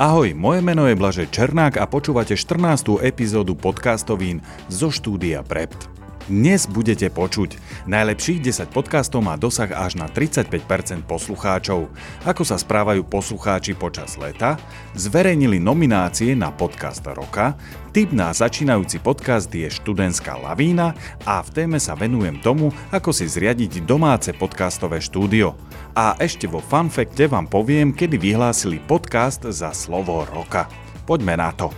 Ahoj, moje meno je Blaže Černák a počúvate 14. epizódu podcastovín zo štúdia Prept. Dnes budete počuť. Najlepších 10 podcastov má dosah až na 35% poslucháčov. Ako sa správajú poslucháči počas leta? Zverejnili nominácie na podcast roka, Tip na začínajúci podcast je študentská lavína a v téme sa venujem tomu, ako si zriadiť domáce podcastové štúdio. A ešte vo fanfekte vám poviem, kedy vyhlásili podcast za slovo roka. Poďme na to.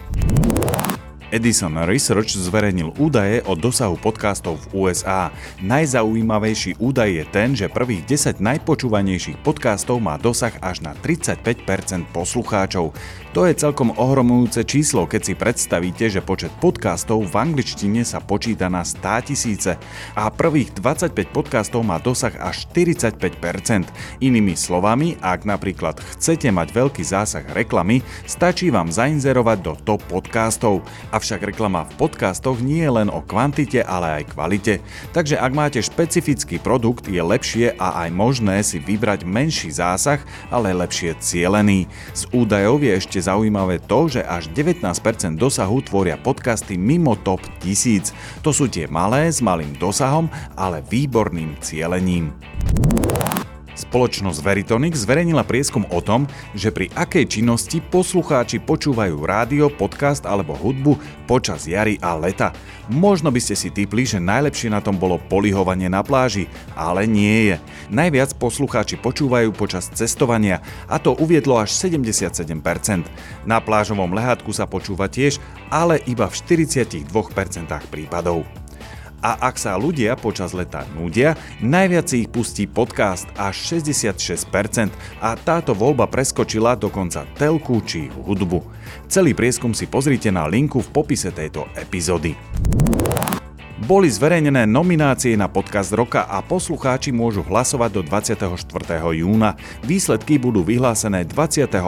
Edison Research zverejnil údaje o dosahu podcastov v USA. Najzaujímavejší údaj je ten, že prvých 10 najpočúvanejších podcastov má dosah až na 35% poslucháčov. To je celkom ohromujúce číslo, keď si predstavíte, že počet podcastov v angličtine sa počíta na 100 tisíce a prvých 25 podcastov má dosah až 45%. Inými slovami, ak napríklad chcete mať veľký zásah reklamy, stačí vám zainzerovať do top podcastov. Avšak reklama v podcastoch nie je len o kvantite, ale aj kvalite. Takže ak máte špecifický produkt, je lepšie a aj možné si vybrať menší zásah, ale lepšie cielený. Z údajov je ešte zaujímavé to, že až 19% dosahu tvoria podcasty mimo top 1000. To sú tie malé s malým dosahom, ale výborným cielením. Spoločnosť Veritonic zverejnila prieskum o tom, že pri akej činnosti poslucháči počúvajú rádio, podcast alebo hudbu počas jary a leta. Možno by ste si typli, že najlepšie na tom bolo polihovanie na pláži, ale nie je. Najviac poslucháči počúvajú počas cestovania a to uviedlo až 77%. Na plážovom lehátku sa počúva tiež, ale iba v 42% prípadov. A ak sa ľudia počas leta nudia, najviac ich pustí podcast až 66% a táto voľba preskočila dokonca telku či hudbu. Celý prieskum si pozrite na linku v popise tejto epizódy. Boli zverejnené nominácie na podcast roka a poslucháči môžu hlasovať do 24. júna. Výsledky budú vyhlásené 28.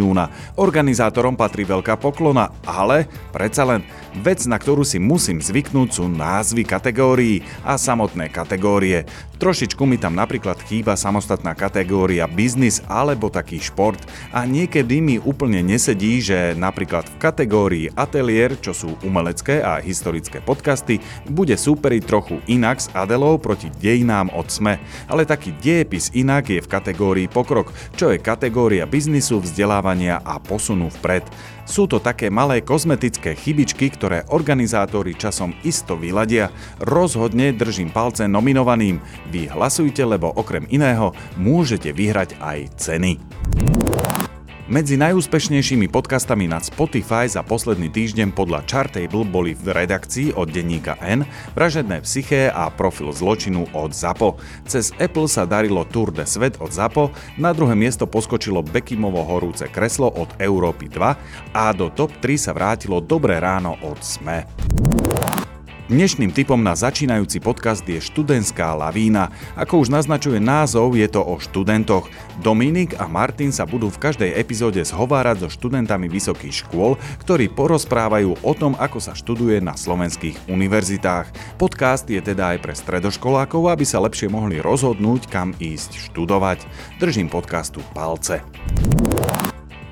júna. Organizátorom patrí veľká poklona, ale predsa len vec, na ktorú si musím zvyknúť sú názvy kategórií a samotné kategórie. Trošičku mi tam napríklad chýba samostatná kategória biznis alebo taký šport a niekedy mi úplne nesedí, že napríklad v kategórii ateliér, čo sú umelecké a historické podcasty, bude súperiť trochu inak s Adelou proti dejinám od SME, ale taký diepis inak je v kategórii pokrok, čo je kategória biznisu, vzdelávania a posunu vpred. Sú to také malé kozmetické chybičky, ktoré organizátori časom isto vyladia. Rozhodne držím palce nominovaným. Vy hlasujte, lebo okrem iného môžete vyhrať aj ceny. Medzi najúspešnejšími podcastami na Spotify za posledný týždeň podľa Chartable boli v redakcii od denníka N, Vražedné psyché a Profil zločinu od ZAPO. Cez Apple sa darilo Tour de Svet od ZAPO, na druhé miesto poskočilo Bekimovo horúce kreslo od Európy 2 a do top 3 sa vrátilo Dobré ráno od SME. Dnešným typom na začínajúci podcast je študentská lavína. Ako už naznačuje názov, je to o študentoch. Dominik a Martin sa budú v každej epizóde zhovárať so študentami vysokých škôl, ktorí porozprávajú o tom, ako sa študuje na slovenských univerzitách. Podcast je teda aj pre stredoškolákov, aby sa lepšie mohli rozhodnúť, kam ísť študovať. Držím podcastu palce.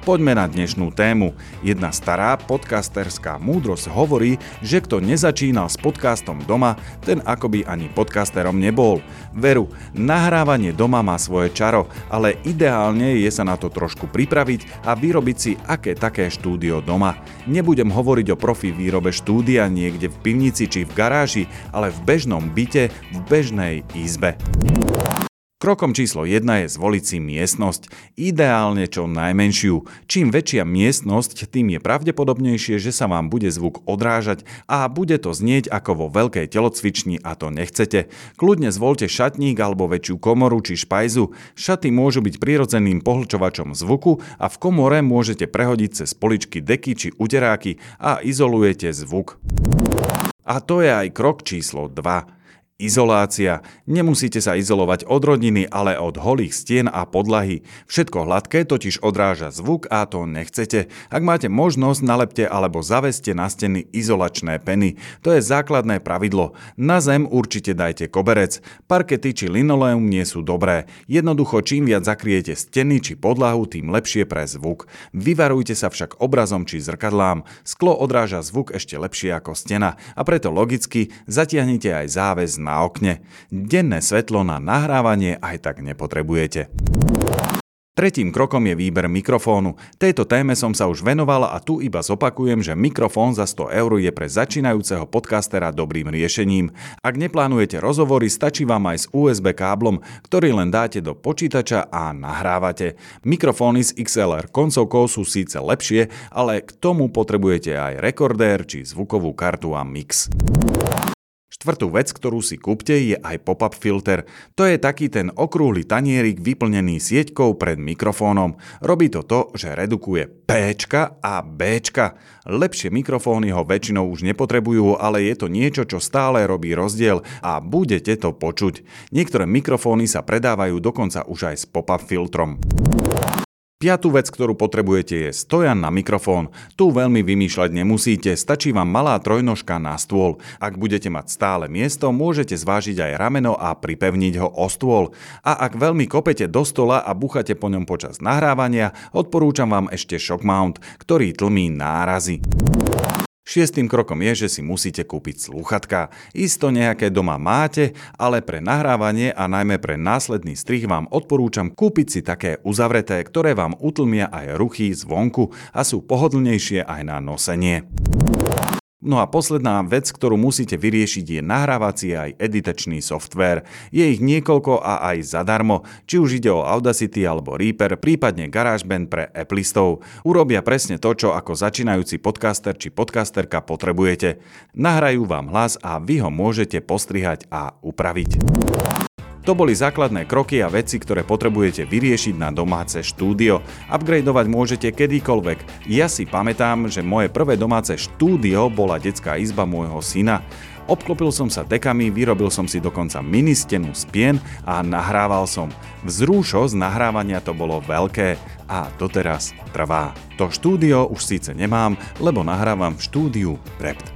Poďme na dnešnú tému. Jedna stará podcasterská múdrosť hovorí, že kto nezačínal s podcastom doma, ten akoby ani podcasterom nebol. Veru, nahrávanie doma má svoje čaro, ale ideálne je sa na to trošku pripraviť a vyrobiť si aké také štúdio doma. Nebudem hovoriť o profi výrobe štúdia niekde v pivnici či v garáži, ale v bežnom byte, v bežnej izbe. Krokom číslo 1 je zvoliť si miestnosť, ideálne čo najmenšiu. Čím väčšia miestnosť, tým je pravdepodobnejšie, že sa vám bude zvuk odrážať a bude to znieť ako vo veľkej telocvični a to nechcete. Kľudne zvolte šatník alebo väčšiu komoru či špajzu. Šaty môžu byť prirodzeným pohlčovačom zvuku a v komore môžete prehodiť cez poličky deky či uteráky a izolujete zvuk. A to je aj krok číslo 2 Izolácia. Nemusíte sa izolovať od rodiny, ale od holých stien a podlahy. Všetko hladké totiž odráža zvuk a to nechcete. Ak máte možnosť, nalepte alebo zaveste na steny izolačné peny. To je základné pravidlo. Na zem určite dajte koberec. Parkety či linoleum nie sú dobré. Jednoducho, čím viac zakriete steny či podlahu, tým lepšie pre zvuk. Vyvarujte sa však obrazom či zrkadlám. Sklo odráža zvuk ešte lepšie ako stena a preto logicky zatiahnite aj záväz na okne. Denné svetlo na nahrávanie aj tak nepotrebujete. Tretím krokom je výber mikrofónu. Tejto téme som sa už venovala a tu iba zopakujem, že mikrofón za 100 eur je pre začínajúceho podcastera dobrým riešením. Ak neplánujete rozhovory, stačí vám aj s USB káblom, ktorý len dáte do počítača a nahrávate. Mikrofóny s XLR koncovkou sú síce lepšie, ale k tomu potrebujete aj rekordér či zvukovú kartu a mix. Štvrtú vec, ktorú si kúpte, je aj pop-up filter. To je taký ten okrúhly tanierik vyplnený sieťkou pred mikrofónom. Robí to to, že redukuje P a B. Lepšie mikrofóny ho väčšinou už nepotrebujú, ale je to niečo, čo stále robí rozdiel a budete to počuť. Niektoré mikrofóny sa predávajú dokonca už aj s pop-up filtrom. Piatú vec, ktorú potrebujete je stojan na mikrofón. Tu veľmi vymýšľať nemusíte, stačí vám malá trojnožka na stôl. Ak budete mať stále miesto, môžete zvážiť aj rameno a pripevniť ho o stôl. A ak veľmi kopete do stola a buchate po ňom počas nahrávania, odporúčam vám ešte shock mount, ktorý tlmí nárazy. Šiestým krokom je, že si musíte kúpiť slúchatka. Isto nejaké doma máte, ale pre nahrávanie a najmä pre následný strih vám odporúčam kúpiť si také uzavreté, ktoré vám utlmia aj ruchy zvonku a sú pohodlnejšie aj na nosenie. No a posledná vec, ktorú musíte vyriešiť je nahrávací aj editačný software. Je ich niekoľko a aj zadarmo, či už ide o Audacity alebo Reaper, prípadne GarageBand pre Applistov. Urobia presne to, čo ako začínajúci podcaster či podcasterka potrebujete. Nahrajú vám hlas a vy ho môžete postrihať a upraviť. To boli základné kroky a veci, ktoré potrebujete vyriešiť na domáce štúdio. Upgradovať môžete kedykoľvek. Ja si pamätám, že moje prvé domáce štúdio bola detská izba môjho syna. Obklopil som sa dekami, vyrobil som si dokonca mini stenu z pien a nahrával som. Vzrúšo z nahrávania to bolo veľké a doteraz trvá. To štúdio už síce nemám, lebo nahrávam v štúdiu Prept.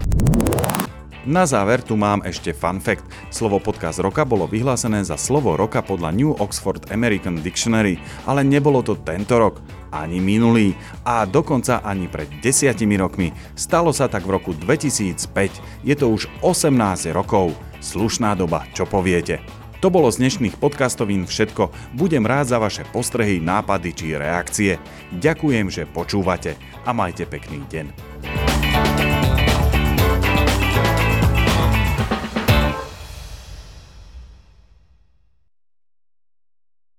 Na záver tu mám ešte fun fact. Slovo podcast roka bolo vyhlásené za slovo roka podľa New Oxford American Dictionary, ale nebolo to tento rok, ani minulý a dokonca ani pred desiatimi rokmi. Stalo sa tak v roku 2005. Je to už 18 rokov. Slušná doba, čo poviete? To bolo z dnešných podcastovín všetko. Budem rád za vaše postrehy, nápady či reakcie. Ďakujem, že počúvate a majte pekný deň.